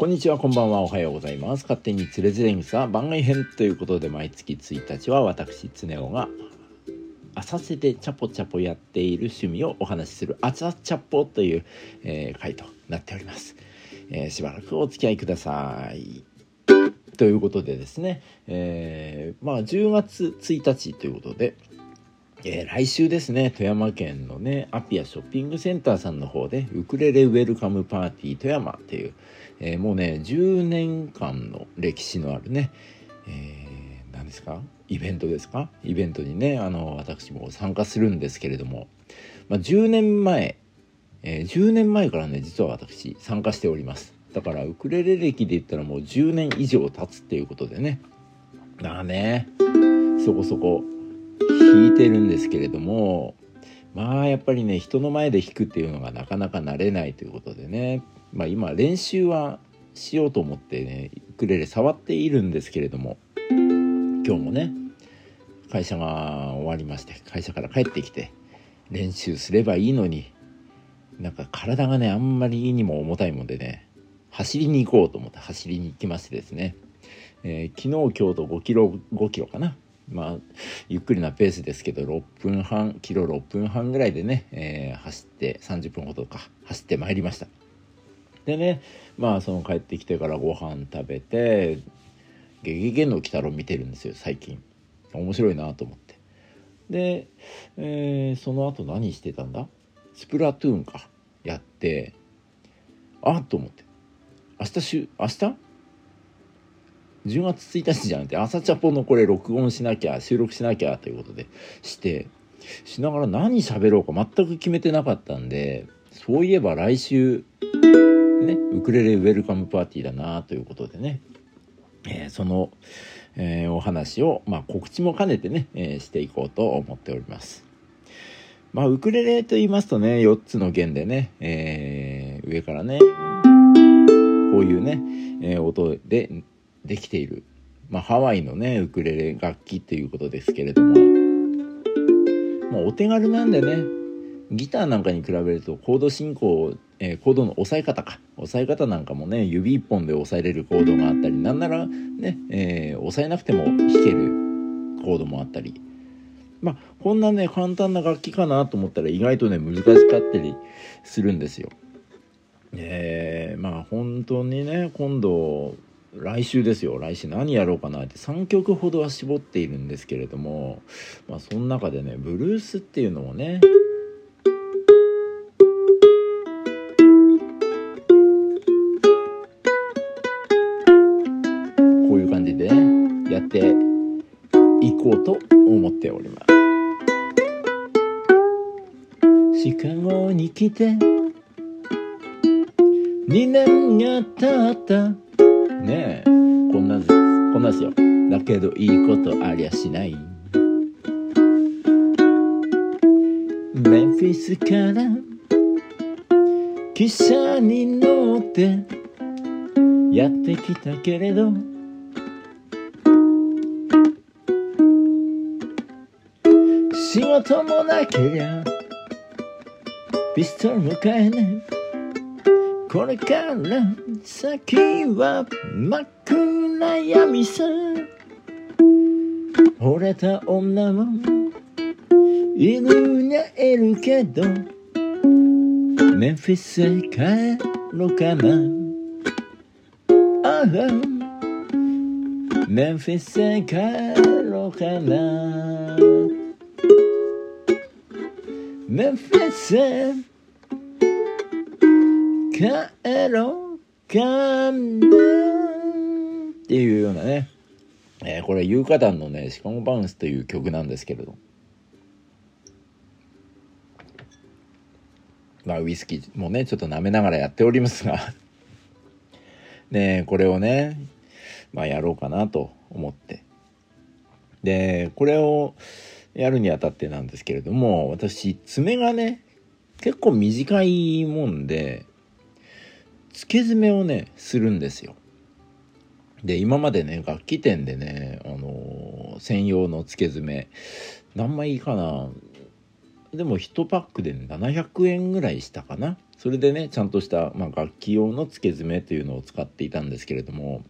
こんにちは、こんばんは、おはようございます。勝手につれづれ草番外編ということで、毎月1日は私、つねおが浅瀬でチャポチャポやっている趣味をお話しする、あちゃチャポという、えー、回となっております、えー、しばらくお付き合いください。ということでですね、えー、まあ10月1日ということで、えー、来週ですね富山県のねアピアショッピングセンターさんの方でウクレレウェルカムパーティー富山っていう、えー、もうね10年間の歴史のあるね、えー、何ですか？イベントですか？イベントにねあの私も参加するんですけれども、まあ、10年前、えー、10年前からね実は私参加しております。だからウクレレ歴で言ったらもう10年以上経つっていうことでね。だねそこそこ弾いてるんですけれどもまあやっぱりね人の前で弾くっていうのがなかなか慣れないということでねまあ今練習はしようと思ってねウクレレ触っているんですけれども今日もね会社が終わりまして会社から帰ってきて練習すればいいのになんか体がねあんまりにも重たいもんでね走りに行こうと思って走りに行きましてですね、えー、昨日今日と5キロ5キロかなまあゆっくりなペースですけど6分半キロ6分半ぐらいでね、えー、走って30分ほどか走ってまいりました。でねまあその帰ってきてからご飯食べて「ゲゲゲの鬼太郎」見てるんですよ最近。面白いなと思って。で、えー、その後何してたんだ？スプラトゥーンかやってあっと思って。明日しゅ明日？10月1日じゃなくて朝チャポのこれ録音しなきゃ収録しなきゃということでしてしながら何喋ろうか全く決めてなかったんでそういえば来週ねウクレレウェルカムパーティーだなということでね、えー、その、えー、お話を、まあ、告知も兼ねてね、えー、していこうと思っております。まあ、ウクレレと言いますとね4つの弦でね、え上からねこういうね、え音でできている、まあ、ハワイのねウクレレ楽器っていうことですけれども、まあ、お手軽なんでねギターなんかに比べるとコード進行、えー、コードの押さえ方か。押さえ方なんかもね指一本で押さえれるコードがあったりなんならね、えー、押さえなくても弾けるコードもあったり。まあこんなね簡単な楽器かなと思ったら意外とね難しかったりするんですよ。えー、まあ本当にね今度来週ですよ。来週何やろうかなって。3曲ほどは絞っているんですけれども。まあその中でねブルースっていうのもね。こういう感じでやっていこうと思っております。シカゴに来て。2年が経った。ねえ。こんなんです。こんなんですよ。だけどいいことありゃしない。メンフィスから。汽車に乗って。やってきたけれど。仕事もなけりゃ。ピストルも買えない。これから。先は真っ暗闇さ惚れた女も犬がいるけどメンフィスへ帰ろうかなああメンフィスへ帰ろうかなメンフィスへ帰ろうかなっていうようなね、えー、これ有価団のねシカゴバウンスという曲なんですけれど。まあウイスキーもねちょっと舐めながらやっておりますが。ねこれをねまあやろうかなと思って。でこれをやるにあたってなんですけれども私爪がね結構短いもんで付け爪をねするんですよ。で今までね楽器店でね、あのー、専用の付け爪何枚かな。でも1パックで700円ぐらいしたかな。それでねちゃんとした、まあ、楽器用の付け爪というのを使っていたんですけれども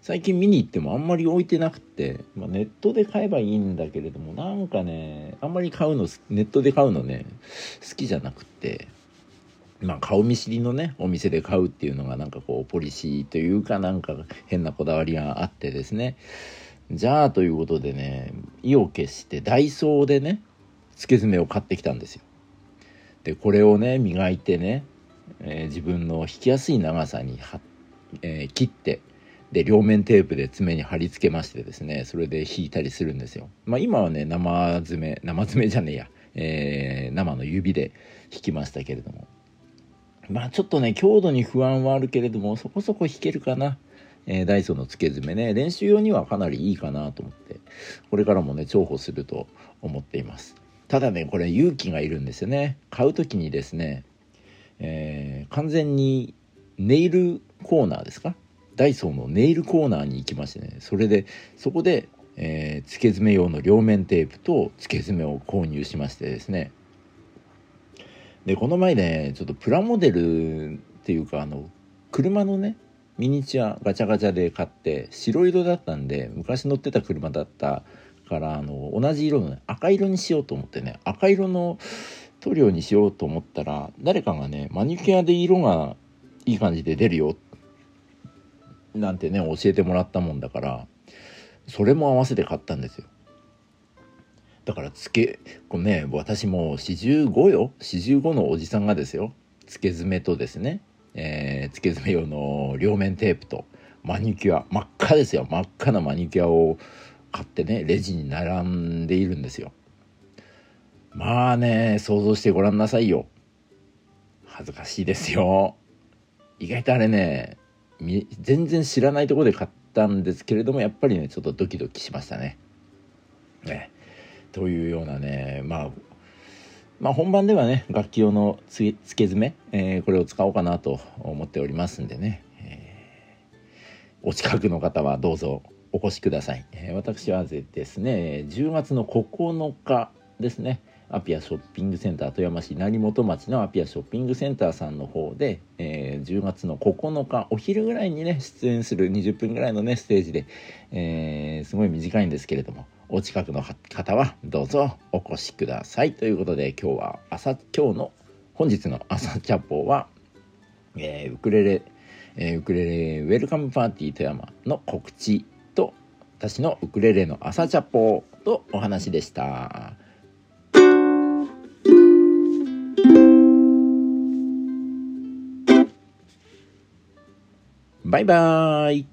最近見に行ってもあんまり置いてなくて、まあ、ネットで買えばいいんだけれどもなんかねあんまり買うのネットで買うのね好きじゃなくて。まあ顔見知りのねお店で買うっていうのがなんかこうポリシーというかなんか変なこだわりがあってですねじゃあということでね意を決してダイソーでね付け爪を買ってきたんですよ。でこれをね磨いてね、えー、自分の引きやすい長さには、えー、切ってで両面テープで爪に貼り付けましてですねそれで引いたりするんですよ。まあ、今はね生爪生爪じゃねえや、えー、生の指で引きましたけれどもまあちょっとね強度に不安はあるけれどもそこそこ弾けるかな。えー、ダイソーの付け爪ね。練習用にはかなりいいかなと思ってこれからもね重宝すると思っています。ただねこれ勇気がいるんですよね。買う時にですね、えー、完全にネイルコーナーですか？ダイソーのネイルコーナーに行きましてねそれでそこで、えー、付け爪用の両面テープと付け爪を購入しましてですねでこの前ねちょっとプラモデルっていうかあの車のねミニチュアガチャガチャで買って白色だったんで昔乗ってた車だったからあの同じ色の、ね、赤色にしようと思ってね赤色の塗料にしようと思ったら誰かがねマニキュアで色がいい感じで出るよなんてね教えてもらったもんだからそれも合わせて買ったんですよ。だからつけこれね私も45よ。45のおじさんがですよ。つけ爪とですね、えー、つけ爪用の両面テープとマニキュア。真っ赤ですよ。真っ赤なマニキュアを買ってねレジに並んでいるんですよ。まあね想像してごらんなさいよ。恥ずかしいですよ。意外とあれね全然知らないとこで買ったんですけれどもやっぱりねちょっとドキドキしましたね。ね。というようなねまあまあ、本番ではね楽器用のつけ爪、えー、これを使おうかなと思っておりますんでね、えー、お近くの方はどうぞお越しください、えー、私はですね10月の9日ですねアピアショッピングセンター富山市成本町のアピアショッピングセンターさんの方で、えー、10月の9日お昼ぐらいにね出演する20分ぐらいのねステージで、えー、すごい短いんですけれどもお近くの方はどうぞお越しくださいということで今日は朝今日の本日の朝チャポは、えー、ウクレレ、えー、ウクレレウェルカムパーティー富山の告知と私のウクレレの朝チャポとお話でした。バイバーイ